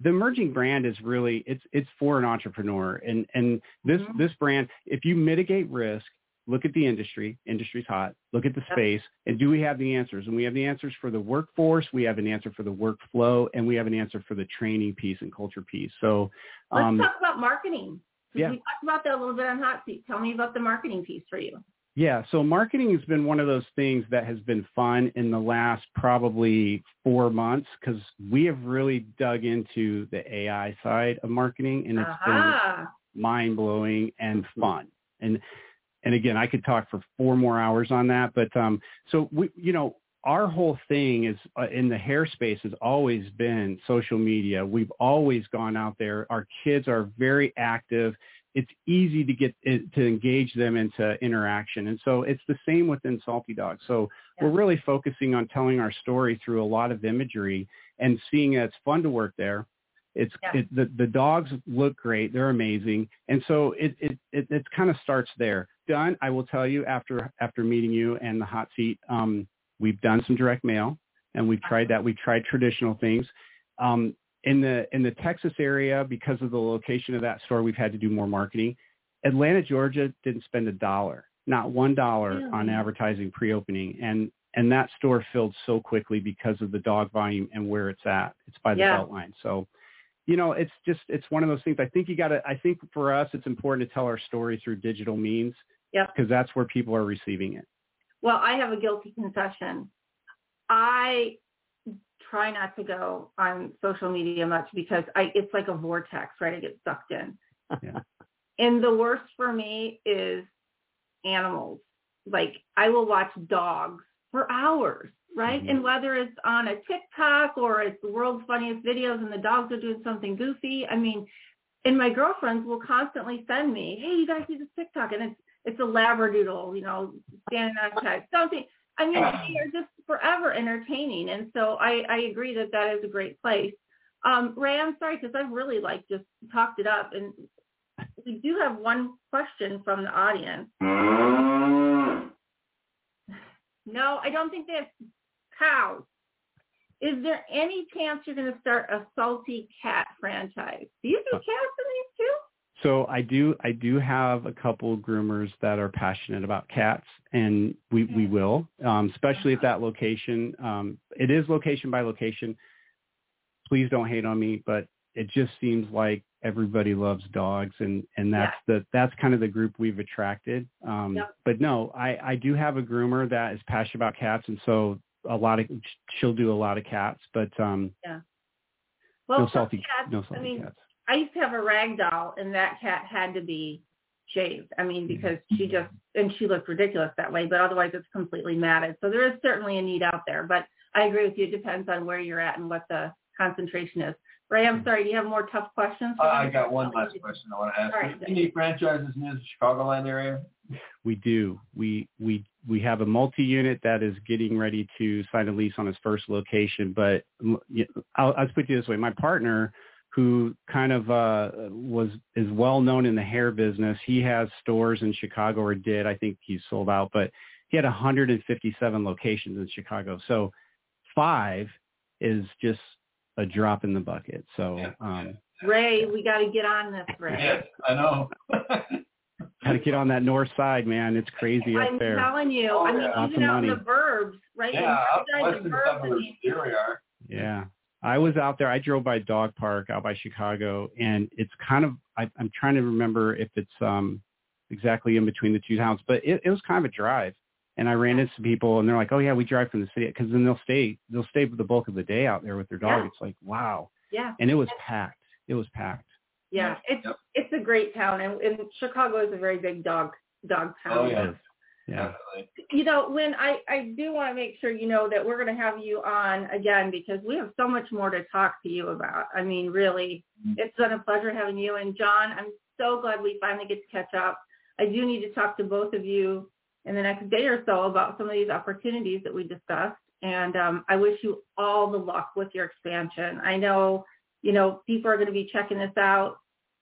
S6: the emerging brand is really it's it's for an entrepreneur. And and this mm-hmm. this brand if you mitigate risk look at the industry industry's hot look at the space and do we have the answers? And we have the answers for the workforce we have an answer for the workflow and we have an answer for the training piece and culture piece. So
S3: um, let's talk about marketing yeah. we talked about that a little bit on hot seat. Tell me about the marketing piece for you
S6: yeah, so marketing has been one of those things that has been fun in the last probably four months because we have really dug into the AI side of marketing and it's uh-huh. been mind blowing and fun. And and again, I could talk for four more hours on that, but um, so we, you know, our whole thing is uh, in the hair space has always been social media. We've always gone out there. Our kids are very active it's easy to get to engage them into interaction. And so it's the same within Salty Dawg. So yeah. we're really focusing on telling our story through a lot of imagery and seeing that it's fun to work there. It's yeah. it, the the dogs look great. They're amazing, and so it it it, it kind of starts there. Done. I will tell you after after meeting you and the hot seat, um, we've done some direct mail, and we've tried that. We've tried traditional things. Um, in the in the Texas area, because of the location of that store, we've had to do more marketing. Atlanta, Georgia didn't spend a dollar, not one dollar really? on advertising pre-opening, and and that store filled so quickly because of the dog volume and where it's at. It's by the yeah. Beltline, so you know it's just it's one of those things. I think you got to. I think for us, it's important to tell our story through digital means.
S3: Yeah.
S6: Because that's where people are receiving it.
S3: Well, I have a guilty confession. I try not to go on social media much because I it's like a vortex, right? I get sucked in. Yeah. and the worst for me is animals. Like I will watch dogs for hours, right? Mm-hmm. And whether it's on a TikTok or it's the world's funniest videos and the dogs are doing something goofy, I mean, and my girlfriends will constantly send me, "Hey, you guys see this TikTok?" And it's it's a labradoodle, you know, standing outside, something I mean, they are just forever entertaining, and so I, I agree that that is a great place. Um, Ray, I'm sorry because I've really like just talked it up. And we do have one question from the audience. No, I don't think they have cows. Is there any chance you're going to start a salty cat franchise? Do you do cats in these?
S6: So I do I do have a couple of groomers that are passionate about cats, and we we will, um, especially at that location. Um, it is location by location. Please don't hate on me, but it just seems like everybody loves dogs, and and that's the that's kind of the group we've attracted. Um,
S3: Yep.
S6: But no, I I do have a groomer that is passionate about cats, and so a lot of she'll do a lot of cats, but um,
S3: Well,
S6: no salty
S3: cats,
S6: no salty
S3: I mean,
S6: cats.
S3: I used to have a rag doll, and that cat had to be shaved. I mean, because she just and she looked ridiculous that way. But otherwise, it's completely matted. So there is certainly a need out there. But I agree with you. It depends on where you're at and what the concentration is. Ray, I'm sorry. Do you have more tough questions?
S1: Uh, I got one last question I want to ask.
S3: All right.
S1: Do you need franchises near the Chicagoland area?
S6: We do. We we we have a multi-unit that is getting ready to sign a lease on its first location. But you know, I'll, I'll put it this way: my partner, who kind of uh, was is well known in the hair business, he has stores in Chicago, or did. I think he's sold out, but he had 157 locations in Chicago. So five is just a drop in the bucket. So um,
S3: Ray, we got to get on this, Ray.
S1: Yes, I know.
S6: got to get on that north side, man. It's crazy up there.
S3: I'm telling you.
S1: Oh,
S3: I mean,
S1: yeah.
S6: Lots
S3: even
S6: of
S3: out in the
S6: money.
S3: burbs, right?
S1: yeah, out
S3: In
S1: western
S3: the burbs, I
S1: suburbs,
S3: mean,
S1: here we are.
S6: Yeah. I was out there. I drove by dog park out by Chicago and it's kind of, I, I'm trying to remember if it's um exactly in between the two towns, but it, it was kind of a drive. And I ran into some people and they're like, oh yeah, we drive from the city because then they'll stay, they'll stay for the bulk of the day out there with their dog.
S3: Yeah.
S6: It's like, wow.
S3: yeah.
S6: And it was packed. It was packed.
S3: Yeah, it's
S1: Yep.
S3: it's a great town, and, and Chicago is a very big dog dog town.
S1: Oh, yeah.
S6: Yeah.
S1: Definitely.
S3: You know, when I I do want to make sure you know that we're going to have you on again because we have so much more to talk to you about. I mean, really,
S1: Mhm.
S3: it's been a pleasure having you and John. I'm so glad we finally get to catch up. I do need to talk to both of you in the next day or so about some of these opportunities that we discussed. And um, I wish you all the luck with your expansion. I know, you know, people are going to be checking this out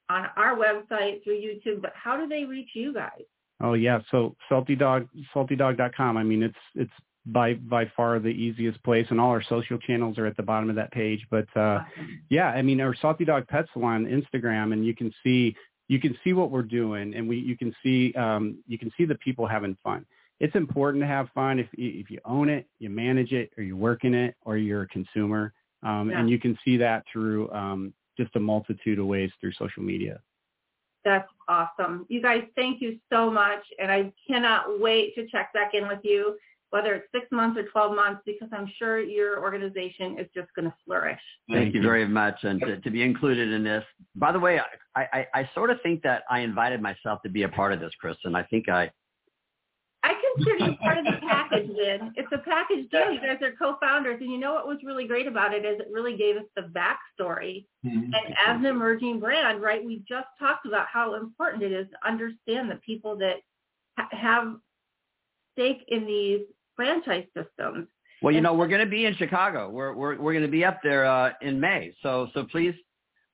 S3: on our website through YouTube, but how do they reach you guys?
S6: Oh yeah. So salty dawg, saltydawg.com. I mean, it's, it's by, by far the easiest place and all our social channels are at the bottom of that page. But, uh, yeah, I mean, our Salty Dawg Pet Salon Instagram, and you can see you can see what we're doing, and we you can see um, you can see the people having fun. It's important to have fun. If you- if you own it, you manage it, or you work in it, or you're a consumer, um,
S3: Yeah.
S6: and you can see that through um, just a multitude of ways through social media.
S3: That's awesome. You guys, thank you so much. And I cannot wait to check back in with you, whether it's six months or 12 months, because I'm sure your organization is just going to flourish.
S5: Thank you very much, and to, to be included in this. By the way, I, I, I sort of think that I invited myself to be a part of this, Kristin. I think I,
S3: I consider you part of the package, then. It's a package deal. You guys are co-founders. And you know what was really great about it is it really gave us the backstory.
S1: Mhm.
S3: And as an emerging brand, right, we just talked about how important it is to understand the people that ha- have stake in these franchise systems.
S5: well, you know, we're going to be in Chicago. We're we're we're going to be up there uh, in May. So so please,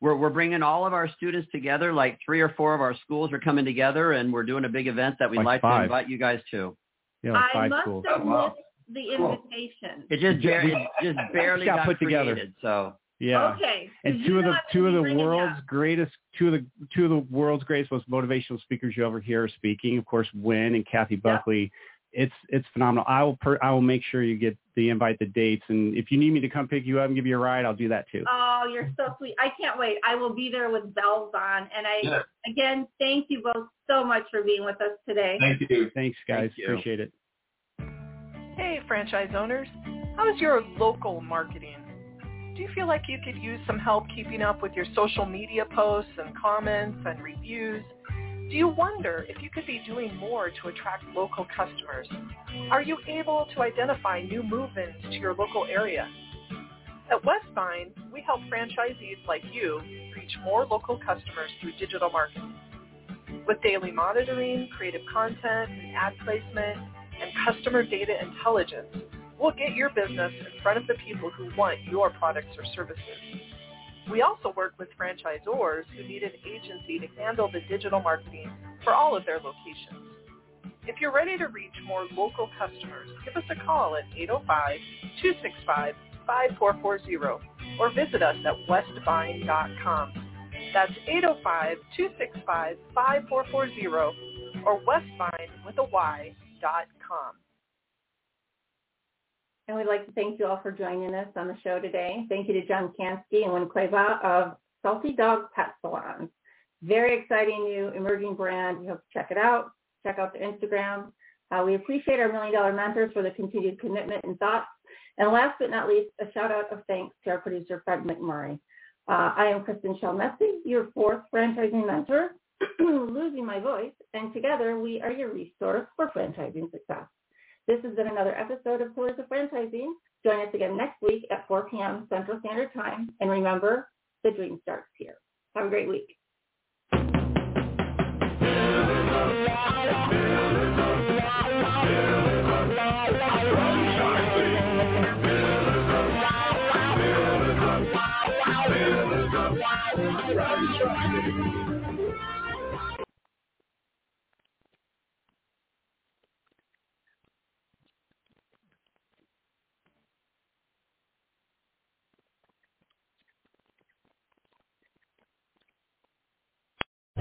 S5: we're we're bringing all of our students together. Like three or four of our schools are coming together, and we're doing a big event that we'd
S6: Like
S5: like, to invite you guys to.
S6: Yeah, know,
S3: I
S6: five
S3: must
S6: schools.
S3: have
S1: Oh, wow.
S3: missed the
S1: Cool.
S3: invitation.
S5: It just
S6: Yeah,
S5: bar- it just barely
S6: got
S5: got,
S6: put together.
S5: So
S6: Yeah.
S3: Okay.
S6: and
S3: 'cause
S6: two of the two of the world's greatest two of the two of the world's greatest most motivational speakers you ever hear are speaking of course Winn and Kathy Buckley it's it's phenomenal I will per, I will make sure you get the invite the dates and if you need me to come pick you up and give you a ride I'll do that too
S3: Oh, you're so sweet. I can't wait. I will be there with bells on. And I,
S1: Yeah.
S3: again, thank you both so much for being with us today.
S1: Thank you.
S6: thanks guys
S5: Thank you.
S6: appreciate it
S7: Hey, franchise owners. How is your local marketing? Do you feel like you could use some help keeping up with your social media posts and comments and reviews? Do you wonder if you could be doing more to attract local customers? Are you able to identify new move-ins to your local area? At Westvine, we help franchisees like you reach more local customers through digital marketing. With daily monitoring, creative content, and ad placement, and customer data intelligence we'll get your business in front of the people who want your products or services. We also work with franchisors who need an agency to handle the digital marketing for all of their locations. If you're ready to reach more local customers, give us a call at 805-265-5440 or visit us at westvine.com. That's 805-265-5440 or westvine with a Y dot com.
S3: And we'd like to thank you all for joining us on the show today. Thank you to John Kanski and Winn Cueva of Salty Dawg Pet Salons. Very exciting new emerging brand. We hope to check it out. Check out the Instagram. Uh, we appreciate our million dollar mentors for the continued commitment and thoughts. And last but not least, a shout out of thanks to our producer, Fred McMurray. Uh, I am Kristin Selmeczy, your fourth franchising mentor, losing my voice, and together we are your resource for franchising success. This has been another episode of Pillars of Franchising. Join us again next week at 4 p.m. Central Standard Time. And remember, the dream starts here. Have a great week.